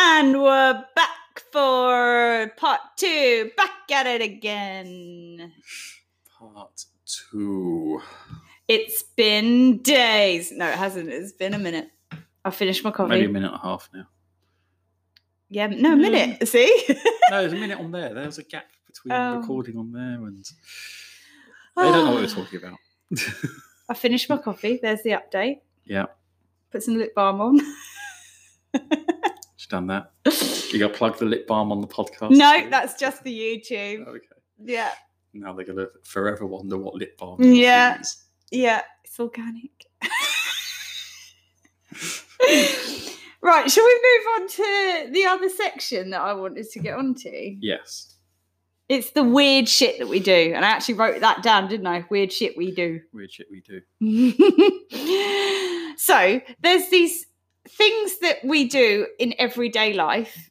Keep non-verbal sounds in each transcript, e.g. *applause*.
And we're back for part two. Back at it again. Part two. It's been days. No, it hasn't. It's been a minute. I finished my coffee. Maybe a minute and a half now. Yeah, no, a minute. See? No, there's a minute on there. There was a gap between Oh. recording on there and they don't know what we're talking about. *sighs* I finished my coffee. There's the update. yeah, Put some lip balm on. *laughs* she's done that. *laughs* You got to plug the lip balm on the podcast. no, too? that's just the YouTube. Oh, okay. Yeah, Now they're gonna forever wonder what lip balm. Yeah. is. yeah, it's organic. *laughs* right, shall we move on to the other section that I wanted to get onto? Yes. It's the weird shit that we do. And I actually wrote that down, didn't I? Weird shit we do. Weird shit we do. *laughs* so there's these things that we do in everyday life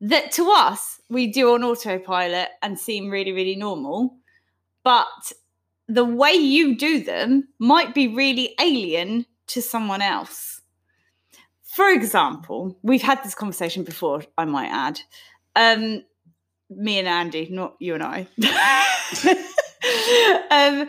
that to us we do on autopilot and seem really, really normal. But the way you do them might be really alien to someone else. For example, we've had this conversation before, I might add. Um, me and Andy, not you and I. *laughs* um,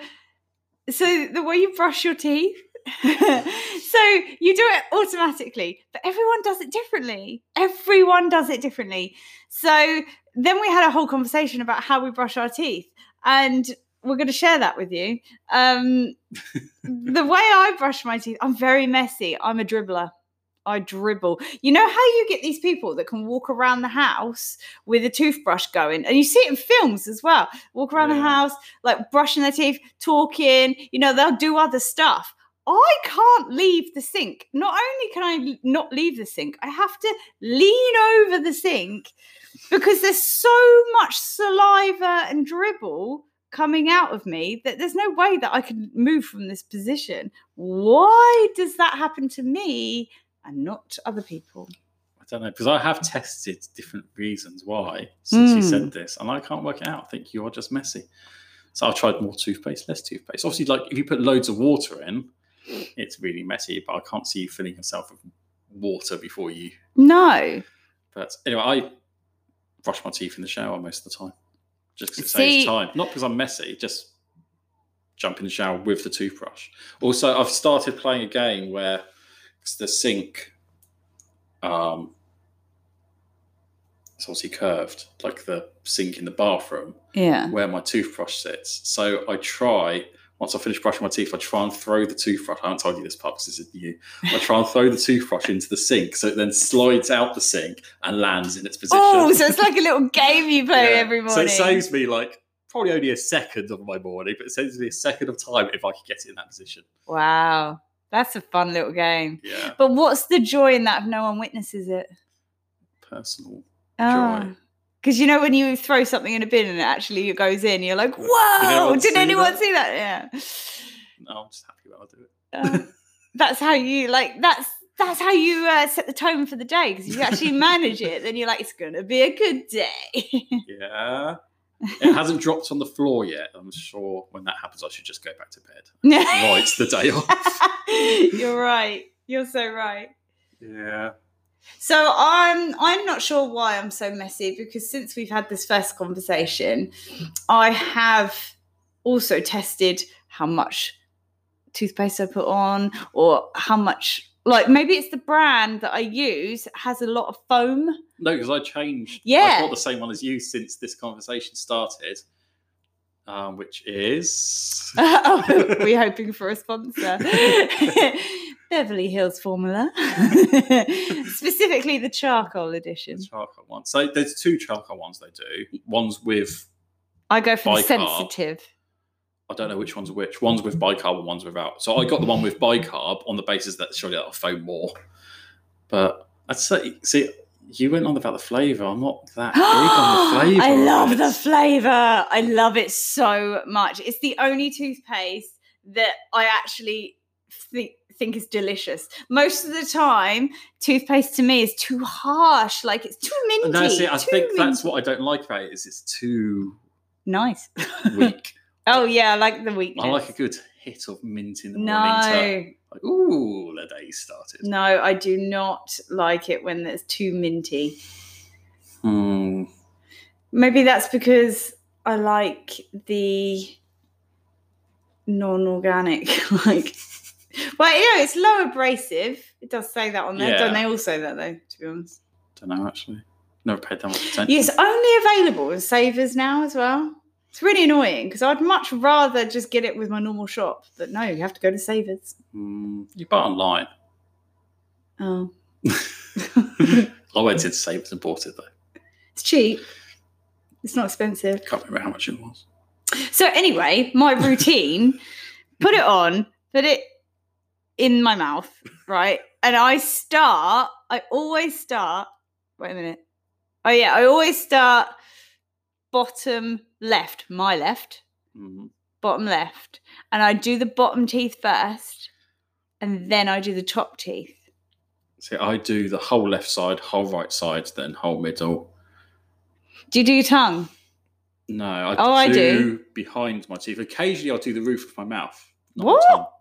so the way you brush your teeth. *laughs* so you do it automatically, but everyone does it differently. Everyone does it differently. So then we had a whole conversation about how we brush our teeth, and we're going to share that with you. Um, *laughs* the way I brush my teeth, I'm very messy. I'm a dribbler. I dribble. You know how you get these people that can walk around the house with a toothbrush going, and you see it in films as well. Walk around the house, like brushing their teeth, talking. You know, they'll do other stuff. I can't leave the sink. Not only can I not leave the sink, I have to lean over the sink because there's so much saliva and dribble coming out of me that there's no way that I can move from this position. Why does that happen to me and not to other people? I don't know because I have tested different reasons why since you Mm. said this, and I can't work it out. I think you are just messy. So I've tried more toothpaste, less toothpaste. Obviously, like if you put loads of water in, it's really messy. But I can't see you filling yourself with water before you. No. But anyway, I brush my teeth in the shower most of the time, just because it See- saves time. Not because I'm messy, just jump in the shower with the toothbrush. Also, I've started playing a game where it's the sink. Um, it's obviously curved, like the sink in the bathroom Yeah. where my toothbrush sits. So I try, once I finish brushing my teeth, I try and throw the toothbrush. I haven't told you this part because this is new. I try and throw the toothbrush into the sink so it then slides out the sink and lands in its oh, position. Oh, so it's like a little game you play Yeah. every morning. So it saves me like probably only a second of my morning, but it saves me a second of time if I could get it in that position. wow. That's a fun little game. Yeah, But what's the joy in that if no one witnesses it? personal. Ah. Because you know when you throw something in a bin and it actually goes in, you're like, Did "Whoa! Did see anyone that?" see that?" Yeah. No, I'm just happy when I do it. Uh, *laughs* that's how you like. That's that's how you uh, set the tone for the day. Because if you actually *laughs* manage it, then you're like, "It's gonna be a good day." *laughs* Yeah. It hasn't dropped on the floor yet. I'm sure when that happens, I should just go back to bed. Right, it's the day off. you're right. You're so right. Yeah. So I'm I'm not sure why I'm so messy because since we've had this first conversation, I have also tested how much toothpaste I put on or how much like maybe it's the brand that I use has a lot of foam. No, because I changed. Yeah. I've got the same one as you since this conversation started, um, which is. oh, *laughs* we're hoping for a sponsor. *laughs* *laughs* Beverly Hills Formula. *laughs* Specifically the charcoal edition. The charcoal one. So there's two charcoal ones they do. One's with I go for the sensitive. I don't know which one's which. One's with bicarb and one's without. So I got the one with bicarb on the basis that surely that'll foam more. But I'd say, see, you went on about the flavour. I'm not that big on the *gasps* flavour. I love the flavor. I love it so much. It's the only toothpaste that I actually think think is delicious. Most of the time, toothpaste to me is too harsh. Like it's too minty. And that's it. I think that's what I don't like about it is it's too nice. weak. *laughs* oh yeah, I like the weakness. I like a good hit of mint in the morning. To, no, Like, ooh, the day started. No, I do not like it when it's too minty. Hmm. Maybe that's because I like the non-organic, *laughs* like. Well, you know, it's low abrasive. It does say that on there. Yeah. Don't they all say that though? To be honest, Don't know actually. Never paid that much attention. it's only available in Savers now as well. It's really annoying because I'd much rather just get it with my normal shop, but no, you have to go to Savers. Hmm, you buy online. Oh, *laughs* I went to Savers and bought it though. it's cheap. It's not expensive. Can't remember how much it was. So anyway, my routine: put it on, put it in my mouth, right? And I start. I always start. Wait a minute. Oh yeah, I always start bottom left, my left, Mhm. bottom left, and I do the bottom teeth first, and then I do the top teeth. See, I do the whole left side, whole right side, then whole middle. Do you do your tongue? No, I Oh, I do. behind my teeth. Occasionally, I'll do the roof of my mouth. not What?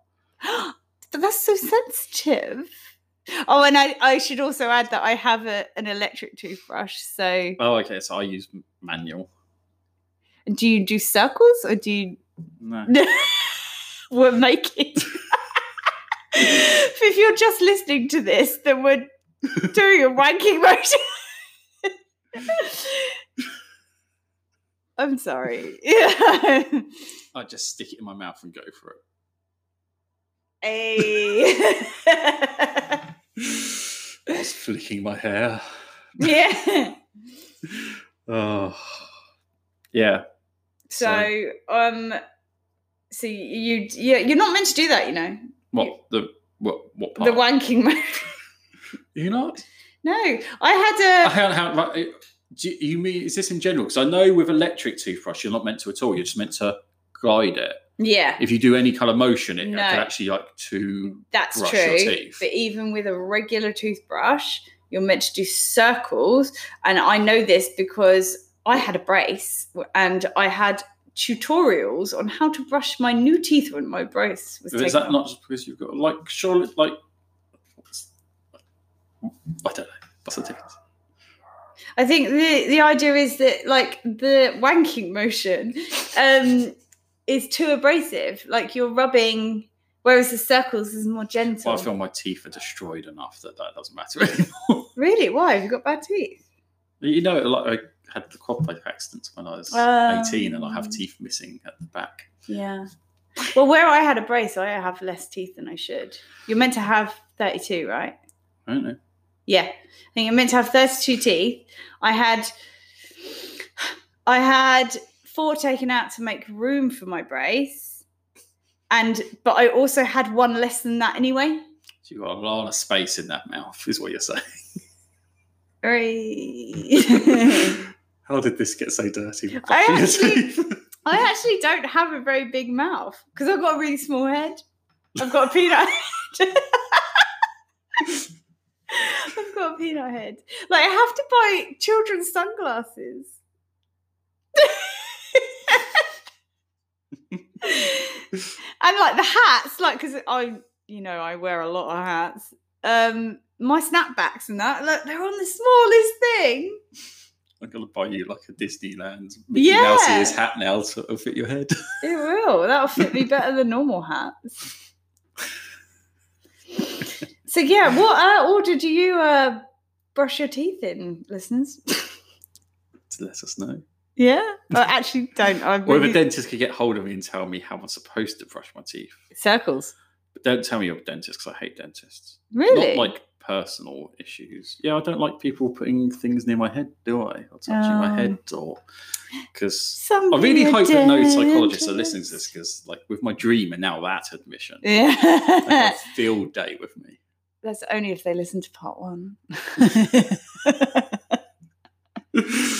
*gasps* *gasps* but that's so sensitive. Oh, and I, I should also add that I have a, an electric toothbrush. So, Oh, okay. So I use manual. do you do circles or do you? No. *laughs* we're making. *laughs* if you're just listening to this, then we're *laughs* doing a wanking motion. I'm sorry. Yeah. I just stick it in my mouth and go for it. Hey. *laughs* I was flicking my hair. yeah. Oh, yeah. So, um, so you, you, you're not meant to do that, you know. What the what what part? The wanking *laughs* motion. you not? No, I I had a. how, how, right, do you you mean is this in general? Because I know with electric toothbrush you're not meant to at all. You're just meant to glide it. Yeah, If you do any kind of motion, it No. can actually like to that's brush your true. teeth. But even with a regular toothbrush, you're meant to do circles. And I know this because I had a brace and I had tutorials on how to brush my new teeth when my brace was Is that off. not just because you've got like surely like I don't know. What's the difference? I think the the idea is that like the wanking motion um is too abrasive. Like you're rubbing, whereas the circles is more gentle. Well, I feel my teeth are destroyed enough that that doesn't matter *laughs* anymore. Really? Why? Have you got bad teeth? you know, like I had the quad accident when I was Oh. 18 and I have teeth missing at the back. Yeah. Well, where I had a brace, I have less teeth than I should. You're meant to have 32, right? I don't know. Yeah. I think you're meant to have 32 teeth. I had I had four taken out to make room for my brace. And but I also had one less than that anyway. So you've got a lot of space in that mouth, is what you're saying. Very *laughs* How did this get so dirty? *laughs* I actually- *laughs* I actually don't have a very big mouth because I've got a really small head. I've got a peanut head. I've got a peanut head. Like I have to buy children's sunglasses. And like the hats, like because I, you know, I wear a lot of hats. Um, my snapbacks and that, look, they're on the smallest thing. I'm gonna buy you like a Disneyland Mickey Yeah. Mouse ears hat now to fit your head. It will. That'll fit me better than normal hats. So yeah, what uh, order do you uh, brush your teeth in, listeners? to let us know. Yeah, I actually don't. I Or if a dentist could get hold of me and tell me how I'm supposed to brush my teeth. circles. But don't tell me you're a dentist because I hate dentists. Really? Not like personal issues. Yeah, I don't like people putting things near my head, do I? Or touching my Oh. head or because I really hope that no psychologists are listening to this because, like, with my dream and now that admission, Yeah, have a field day with me. that's only if they listen to part one. *laughs* *laughs*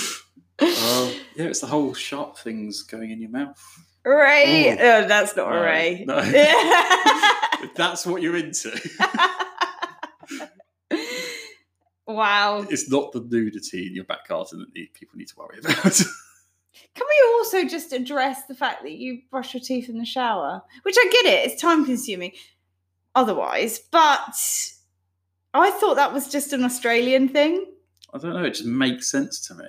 Yeah, it's the whole sharp things going in your mouth. Ray, Ooh. oh, that's not a No, Ray. no. *laughs* That's what you're into, *laughs* wow. it's not the nudity in your back garden that people need to worry about. *laughs* Can we also just address the fact that you brush your teeth in the shower? Which I get it, it's time consuming. otherwise. But I thought that was just an Australian thing. I don't know. It just makes sense to me.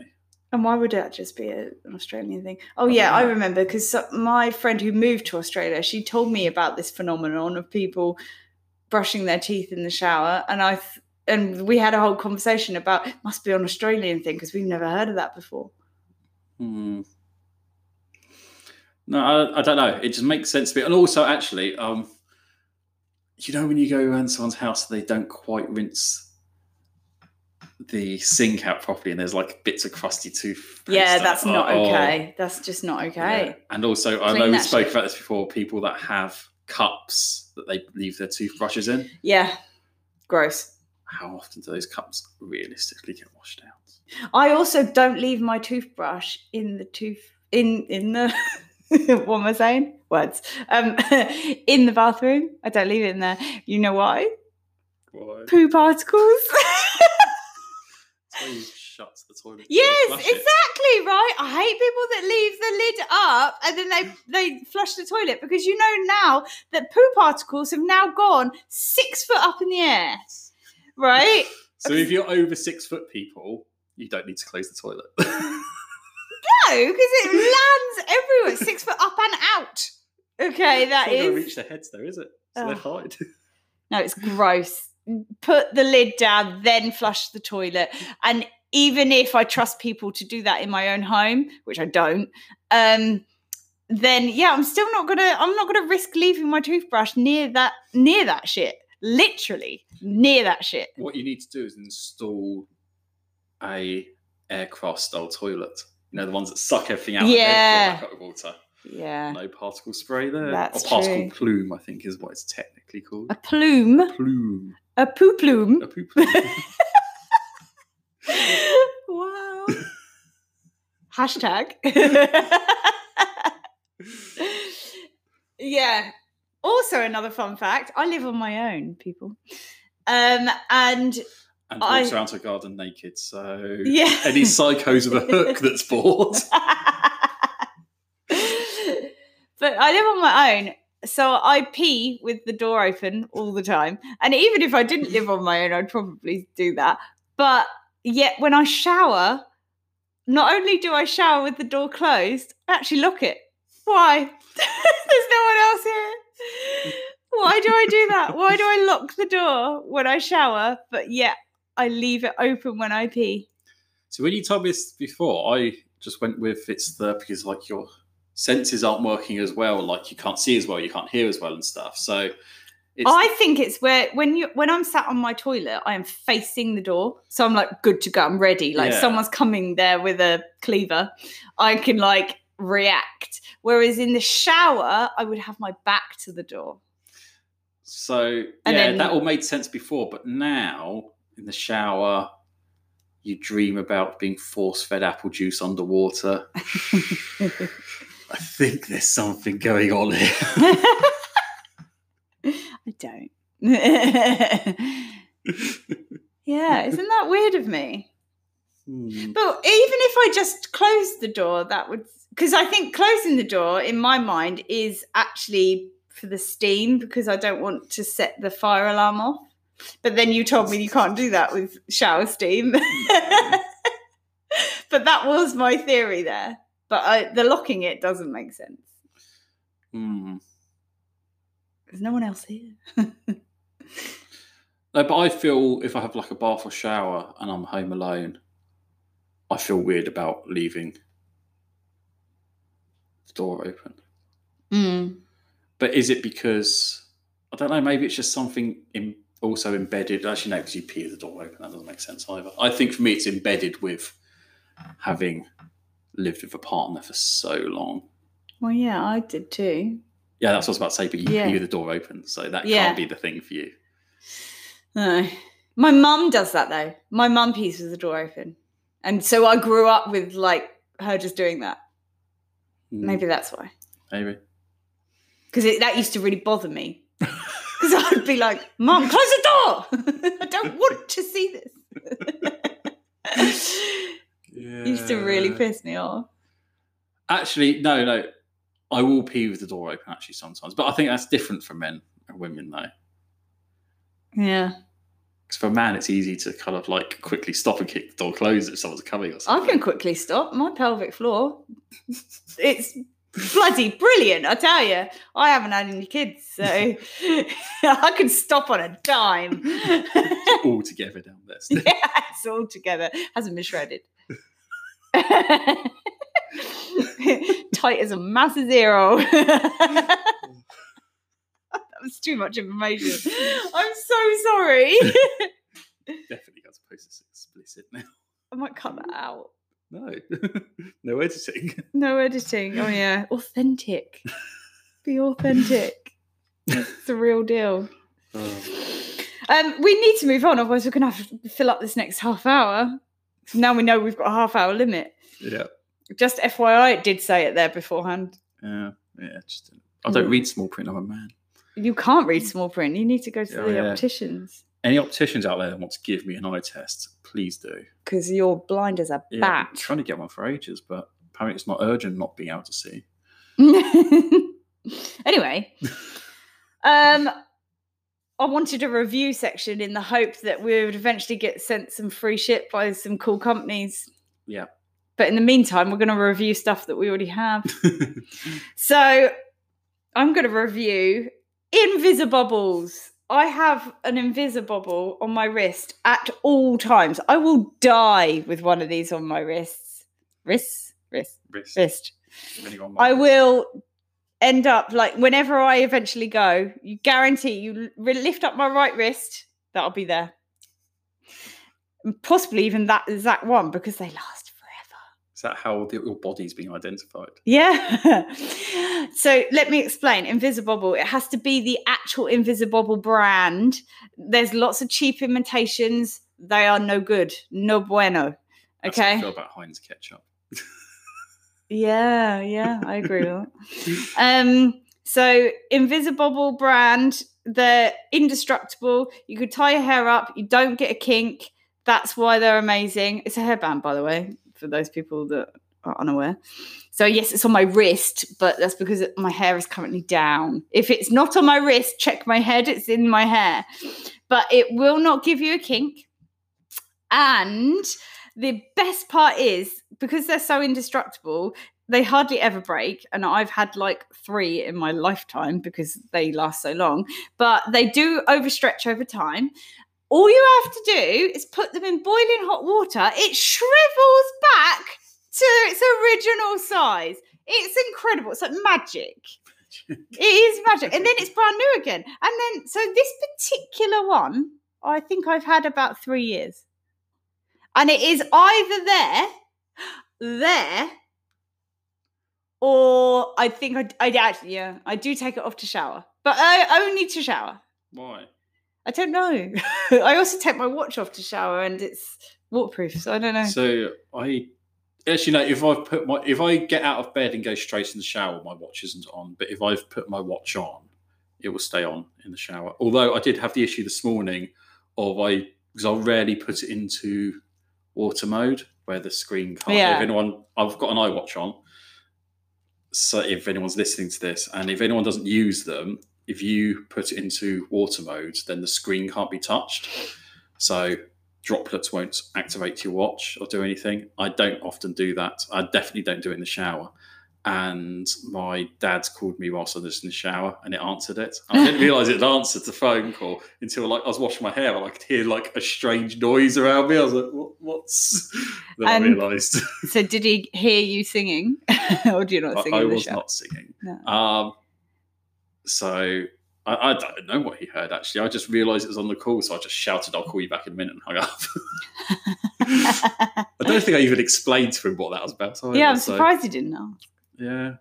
And why would that just be an Australian thing? Oh yeah, I remember because my friend who moved to Australia, she told me about this phenomenon of people brushing their teeth in the shower, and I th- and we had a whole conversation about must be an Australian thing because we've never heard of that before. Hmm. No, I, I don't know. It just makes sense to me. And also, actually, um, you know, when you go around someone's house, they don't quite rinse the sink out properly, and there's like bits of crusty tooth. yeah, that's not Oh, okay. That's just not yeah. okay. And also, I Clean know we spoke shit. about this before. People that have cups that they leave their toothbrushes in. Yeah, gross. How often do those cups realistically get washed out? I also don't leave my toothbrush in the tooth in in the *laughs* what am I saying? Words. Um *laughs* in the bathroom. I don't leave it in there. You know why? Why? Poo particles. *laughs* Why you shut the toilet. yes, flush it. exactly right. I hate people that leave the lid up and then they they flush the toilet because you know now that poo particles have now gone six foot up in the air. Right? *laughs* So if you're over six foot people, you don't need to close the toilet. *laughs* No, because it lands everywhere, six foot up and out. Okay, that it's not is reach their heads, though, is it? So they're Ugh. fine. *laughs* no, it's gross. Put the lid down, then flush the toilet. And even if I trust people to do that in my own home, which I don't, um, then yeah, I'm still not gonna. I'm not gonna risk leaving my toothbrush near that near that shit. Literally near that shit. what you need to do is install a aircraft style toilet. You know, the ones that suck everything out Yeah. back water. Yeah, No particle spray there. That's or particle true. plume, I think is what it's technically called. a plume, plume. A poo plume. A poo plume. *laughs* wow. Hashtag. *laughs* yeah. Also, another fun fact: I live on my own, people. Um, and and I- walks around her garden naked. So yeah, any psychos with a hook that's bored. *laughs* but I live on my own, so I pee with the door open all the time. And even if I didn't live on my own, I'd probably do that. But yet, when I shower, not only do I shower with the door closed, I actually lock it. Why? *laughs* There's no one else here. Why do I do that? Why do I lock the door when I shower, but yet I leave it open when I pee? So when you told me this before, I just went with it's the because like your senses aren't working as well, like you can't see as well, you can't hear as well and stuff. So it's I think it's where when you when I'm sat on my toilet, I am facing the door, so I'm like good to go. I'm ready. Like Yeah. someone's coming there with a cleaver, I can like react. Whereas in the shower, I would have my back to the door. so yeah, And then- that all made sense before, but now in the shower you dream about being force fed apple juice underwater. *laughs* I think there's something going on here. *laughs* I don't. *laughs* yeah, isn't that weird of me? Hmm. But even if I just closed the door, that would because I think closing the door in my mind is actually for the steam because I don't want to set the fire alarm off. But then you told me you can't do that with shower steam. *laughs* but that was my theory there. But I, the locking it doesn't make sense. Hmm. There's no one else here. *laughs* No, but I feel if I have like a bath or shower and I'm home alone, I feel weird about leaving the door open. Mm. But is it because I don't know? Maybe it's just something in, also embedded. Actually, no, because you pee with the door open. That doesn't make sense either. I think for me, it's embedded with having lived with a partner for so long. Well, yeah, I did too. Yeah, that's what I was about to say. But you Yeah. the door open, so that Yeah. can't be the thing for you. No. My mum does that though. My mum pieces the door open. And so I grew up with like her just doing that. Hmm, Maybe that's why. maybe. Because that used to really bother me. *laughs* Because I would be like, Mum, close the door. *laughs* I don't want to see this. *laughs* Yeah. used to really piss me off. Actually, no, no. I will pee with the door open actually sometimes, but I think that's different for men and women though. Yeah. Because for a man, it's easy to kind of like quickly stop and kick the door closed if someone's coming or something. I can quickly stop my pelvic floor. It's bloody brilliant, I tell you. I haven't had any kids, so *laughs* I can stop on a dime. *laughs* all together down there. *laughs* yeah, it's all together. Hasn't been shredded. *laughs* Tight as a massive zero. *laughs* that was too much information. I'm so sorry. Definitely got to post this explicit now. I might cut that out. No, *laughs* no editing. No editing. Oh yeah, authentic. Be authentic. It's the real deal. Oh, Um, we need to move on, otherwise we're gonna have to fill up this next half hour. Now we know we've got a half hour limit. yeah, Just FYI, it did say it there beforehand. yeah, yeah. Just I don't read small print. I'm a man. You can't read small print. You need to go to Oh, the yeah. opticians Any opticians out there that want to give me an eye test, please do. because you're blind as a Yeah, bat. trying to get one for ages, but apparently it's not urgent not being able to see. *laughs* *laughs* anyway, um, I wanted a review section in the hope that we would eventually get sent some free shit by some cool companies. Yeah. But in the meantime, we're going to review stuff that we already have. *laughs* So I'm going to review Invisibobbles. I have an Invisibobble on my wrist at all times. I will die with one of these on my wrists. Wrists? Wrist. Wrist. Wrist. I will end up like whenever I eventually go, you guarantee you li- lift up my right wrist, that'll be there. And possibly even that exact one because they last forever. Is that how the, your body's being identified? Yeah. *laughs* so let me explain. Invisibobble, it has to be the actual Invisibobble brand. There's lots of cheap imitations. They are no good. No bueno. That's how I Okay. feel about Heinz ketchup. *laughs* Yeah, yeah, I agree with that. *laughs* Um, so Invisibobble brand, they're indestructible. You could tie your hair up, you don't get a kink. That's why they're amazing. It's a hairband, by the way, for those people that are unaware. So yes, it's on my wrist, but that's because my hair is currently down. If it's not on my wrist, check my head, it's in my hair. But it will not give you a kink. And the best part is because they're so indestructible, they hardly ever break. And I've had like three in my lifetime because they last so long, but they do overstretch over time. All you have to do is put them in boiling hot water, it shrivels back to its original size. It's incredible. It's like magic. It is magic. And then it's *laughs* brand new again. And then, so this particular one, I think I've had about three years. And it is either there, there, or I think I, I actually, yeah, I do take it off to shower, but I only to shower. Why? I don't know. *laughs* I also take my watch off to shower and it's waterproof, so I don't know. So I actually no. If I've put my if I get out of bed and go straight in the shower, my watch isn't on. But if I've put my watch on, it will stay on in the shower. Although I did have the issue this morning of I because I rarely put it into water mode where the screen can't. Yeah. If anyone, I've got an iWatch on. So if anyone's listening to this, and if anyone doesn't use them, if you put it into water mode, then the screen can't be touched. So droplets won't activate your watch or do anything. I don't often do that. I definitely don't do it in the shower. And my dad's called me whilst I was in the shower and it answered it. I didn't realise it answered the phone call until like I was washing my hair and I could hear like a strange noise around me. I was like, what, what's *laughs* then I realised *laughs* So did he hear you singing, *laughs* or do you not I, sing I in the was shower? not singing. No. Um, so I, I don't know what he heard actually. I just realised it was on the call, so I just shouted, "I'll call you back in a minute," and hung up. I don't think I even explained to him what that was about. either, yeah, I'm so- surprised he didn't know. Yeah,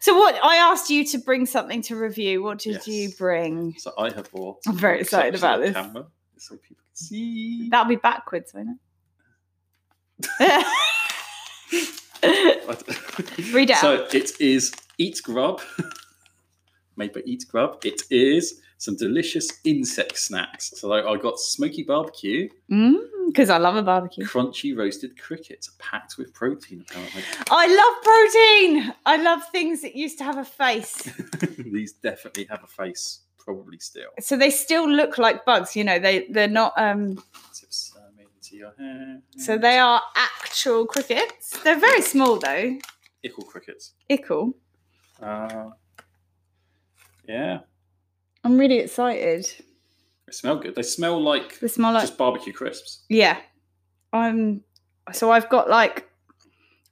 So what? I asked you to bring something to review. What did Yes. you bring? so I have bought. I'm very excited about this. Camera, so people can see. That'll be backwards, won't it? *laughs* Read it So it is Eat Grub, *laughs* made by Eat Grub. It is some delicious insect snacks. So I got smoky barbecue, Because Mm, I love a barbecue. crunchy roasted crickets, packed with protein. Apparently, I love protein. I love things that used to have a face. *laughs* these definitely have a face probably still. So they still look like bugs, you know. They they're not. um Zip some into your hair. So they are actual crickets. They're very small though. ickle crickets. Ickle. Uh, yeah, I'm really excited. they smell good. They smell like They smell like just barbecue crisps. yeah. I'm. So I've got like.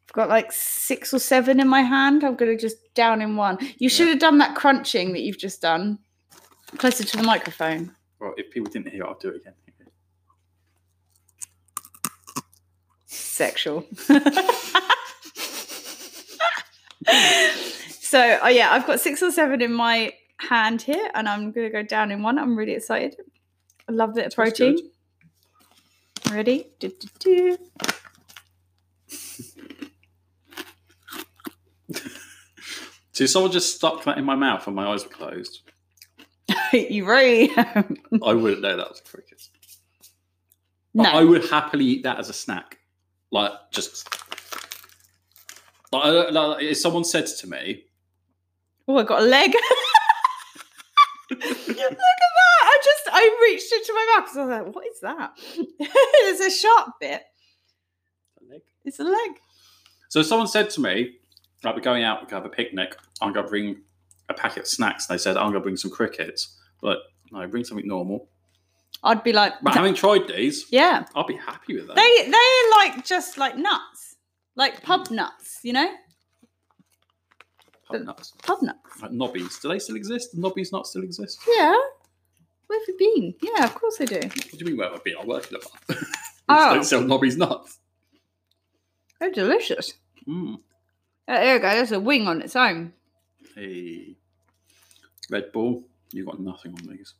I've got like six or seven in my hand. I'm gonna just down in one. You should have done that crunching that you've just done. Closer to the microphone. Well, if people didn't hear, it, I'll do it again. sexual. *laughs* so, oh yeah, I've got six or seven in my hand here, and I'm gonna go down in one. I'm really excited. I love of protein. Ready? Do, do, do. *laughs* If someone just stuck that in my mouth and my eyes were closed, *laughs* you really? I wouldn't know that was a cricket. No. I would happily eat that as a snack. Like, just. Like, like, if someone said to me, Oh, I got a leg. *laughs* Look at that! I just I reached into my mouth because I was like, "What is that?" *laughs* it's a sharp bit. It's a leg. So someone said to me, like, we're going out, we can have a picnic, I'm going to bring a packet of snacks. And they said, I'm going to bring some crickets. But no, bring something normal. I'd be like, But having tried these, "Yeah." I'll be happy with that. They they're like just like nuts, like pub nuts, you know, Pub nuts. pub nuts. Like Nobby's. Do they still exist? Do Nobby's not still exist? Yeah. Where have you been? Yeah, of course they do. What do you mean where have I been? I work in a. We *laughs* Oh. don't sell Nobby's nuts. They're delicious. Mm. Uh, there you go. There's a wing on its own. Hey. Red Bull, you've got nothing on these.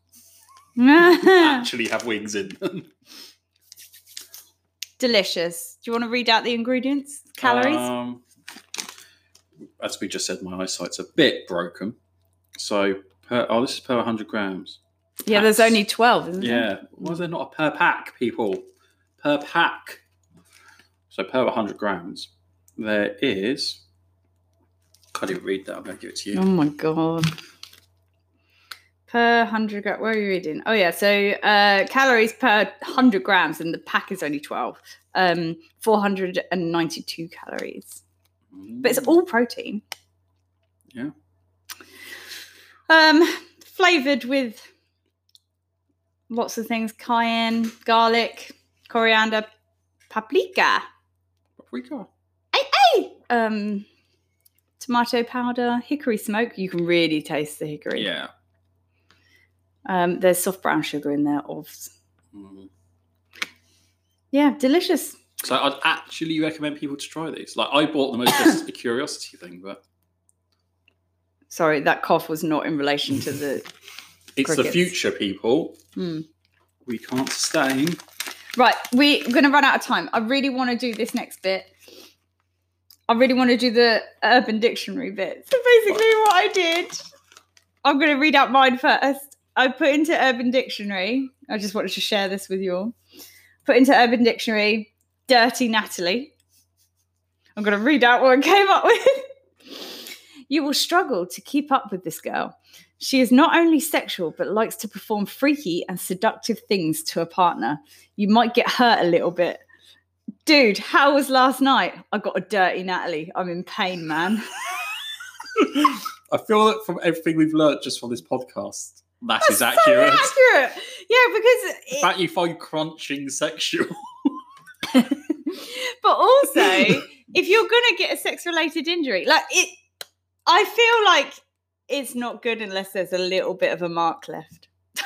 *laughs* Actually have wings in them. Delicious. Do you want to read out the ingredients, calories? Um, as we just said, my eyesight's a bit broken. So, per, oh, this is per 100 grams. yeah, there's only twelve, isn't there? Yeah. Why is there not a per pack, people? Per pack. So, per 100 grams, there is. Can't even read that. I'm going to give it to you. Oh my god. Per hundred gram. Where are you reading? Oh yeah. So uh, calories per hundred grams, and the pack is only twelve. Um, four hundred calories. but it's all protein. Yeah. Um, flavored with lots of things: cayenne, garlic, coriander, paprika, Paprika. Hey, um, tomato powder, hickory smoke. You can really taste the hickory. Yeah. Um, there's soft brown sugar in there. Of Mm. yeah, delicious. So, I'd actually recommend people to try these. Like, I bought them as just *coughs* a curiosity thing, but Sorry, that cough was not in relation to the. *laughs* it's the future, people. Hmm. We can't sustain. Right, we're going to run out of time. I really want to do this next bit. I really want to do the Urban Dictionary bit. So basically, what I did, I'm going to read out mine first. I put into Urban Dictionary. I just wanted to share this with you all. Put into Urban Dictionary, dirty Natalie. I'm going to read out what I came up with. You will struggle to keep up with this girl. She is not only sexual, but likes to perform freaky and seductive things to a partner. You might get hurt a little bit. Dude, how was last night? I got a dirty Natalie. I'm in pain, man. I feel that from everything we've learnt just from this podcast, that is That's accurate. So accurate. Yeah, because it, fact you find crunching sexual. *laughs* but also *laughs* if you're gonna get a sex related injury, like it I feel like it's not good unless there's a little bit of a mark left. *laughs*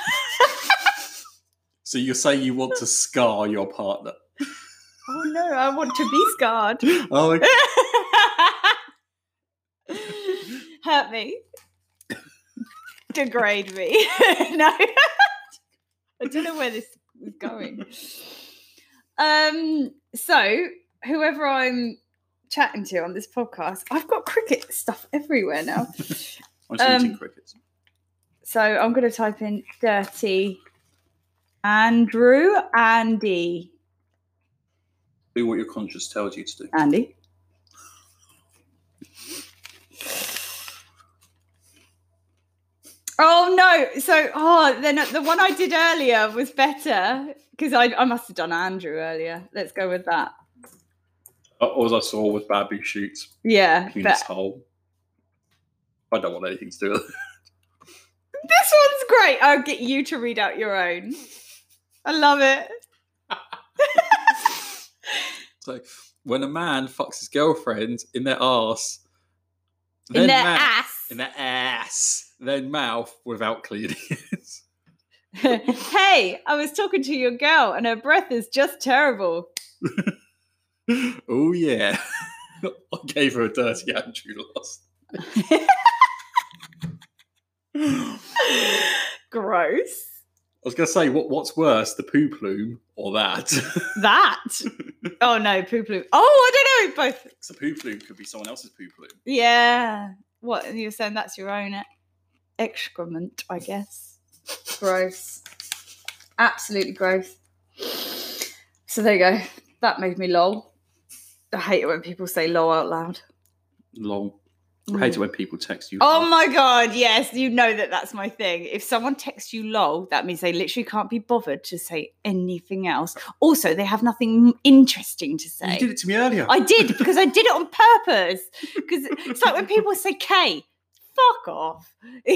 so you're saying you want to scar your partner? Oh no, I want to be scarred. Oh, okay. Hurt me. Degrade me. no. I don't know where this is going. Um, so whoever I'm chatting to on this podcast, I've got cricket stuff everywhere now. *laughs* I'm Um, crickets. So I'm gonna type in dirty Andrew Andy. Do what your conscience tells you to do. Andy. Oh no! So oh, then the one I did earlier was better because I I must have done Andrew earlier. Let's go with that. Uh, All I saw was Babu shoots Yeah, penis but hole. I don't want anything to do with it. this one's great. I'll get you to read out your own. I love it. *laughs* So when a man fucks his girlfriend in their ass, In their mouth- ass. in their ass, then mouth without cleaning *laughs* it. *laughs* hey, I was talking to your girl and her breath is just terrible. *laughs* oh yeah, I gave her a dirty Andrew last. Gross. I was gonna say, what what's worse, the poo plume or that? That. Oh no, poo plume. Oh, I don't know. Both. A poo plume could be someone else's poo plume. Yeah. What? And you're saying that's your own excrement, I guess. Gross. Absolutely gross. So there you go. That made me lol. I hate it when people say lol out loud. Lol. I mm. hate it when people text you. Oh my god, yes, you know that that's my thing. If someone texts you lol, that means they literally can't be bothered to say anything else. Also, they have nothing interesting to say. You did it to me earlier. I did because I did it on purpose. Because it's like when people say K, fuck off. *laughs*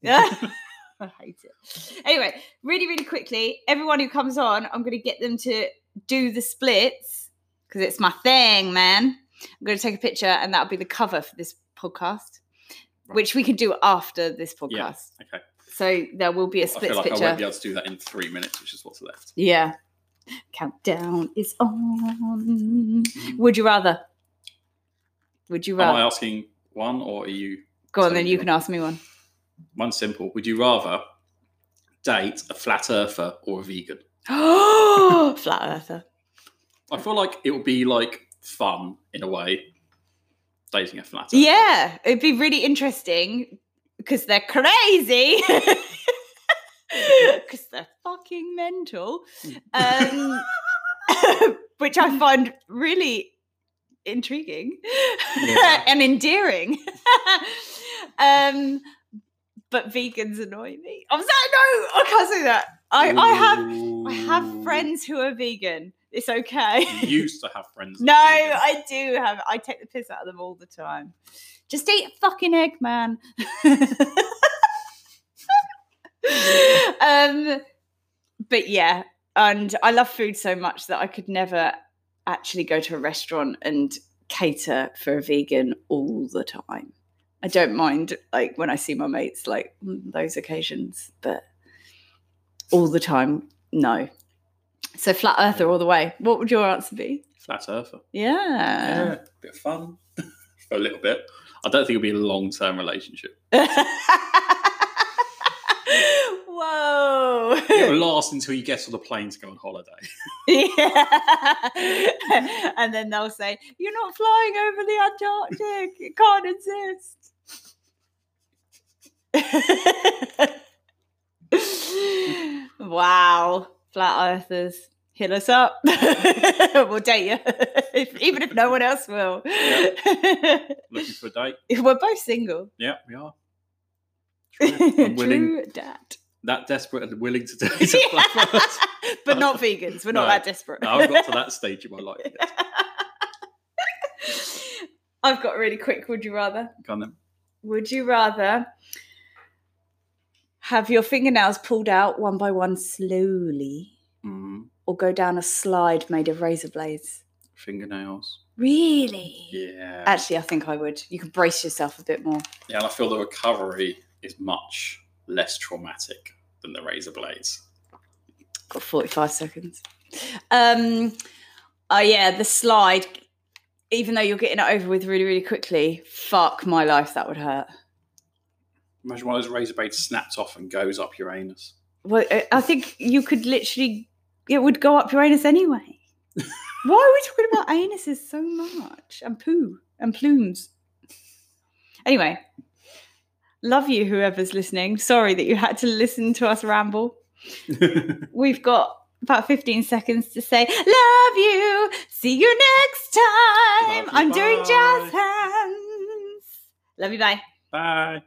Yeah. *laughs* I hate it. Anyway, really, really quickly, everyone who comes on, I'm going to get them to do the splits because it's my thing, man. I'm going to take a picture and that'll be the cover for this podcast, Right. which we can do after this podcast. Yeah, okay. So there will be a split feel like I picture. won't be able to do that in three minutes, which is what's left. Yeah. Countdown is on. Mm. Would you rather? Would you Am I rather? asking one or are you Go on, then you one? can ask me one. One simple. Would you rather date a flat earther or a vegan? Oh, *gasps* *laughs* flat earther. I feel like it would be like fun in a way, dating a flat earther. Yeah, it'd be really interesting because they're crazy. *laughs* Because they're fucking mental. Um, *laughs* which I find really intriguing Yeah. *laughs* and endearing. *laughs* um, but vegans annoy me. I'm sorry, no, I can't say that. I, I have I have friends who are vegan. It's okay. You used to have friends. *laughs* No. I do have. I take the piss out of them all the time. Just eat a fucking egg, man. um, but yeah, and I love food so much that I could never actually go to a restaurant and cater for a vegan all the time. I don't mind like when I see my mates like mm, those occasions, but all the time, no. So flat earther all the way. What would your answer be? flat earther. Yeah. Yeah, bit of fun *laughs* a little bit. I don't think it'll be a long term relationship. *laughs* Whoa. It'll last *laughs* until you get on the plane to go on holiday. *laughs* yeah. *laughs* and then they'll say, You're not flying over the Antarctic. It can't exist. wow. Flat earthers. Hit us up. we'll date you. If, even if no one else will. Looking for a date? We're both single. Yeah, we are. True. Willing, True dat. That desperate and willing to date a flat but not vegans. We're not that desperate. No, I've got to that stage in my life. *laughs* I've got really quick. Would you rather? Go on then. Would you rather have your fingernails pulled out one by one slowly Mm, or go down a slide made of razor blades? fingernails. Really? Yeah. Actually, I think I would. You can brace yourself a bit more. yeah, and I feel the recovery is much less traumatic than the razor blades. Got 45 seconds. Um, oh, yeah, the slide, even though you're getting it over with really, really quickly, fuck my life, that would hurt. Imagine one of those razor blades snaps off and goes up your anus. Well, I- I think you could literally, it would go up your anus anyway. *laughs* Why are we talking about anuses so much? And poo and plumes. Anyway, love you, whoever's listening. Sorry that you had to listen to us ramble. *laughs* We've got about 15 seconds to say, Love you. See you next time. You, I'm doing jazz hands. Love you. Bye. Bye.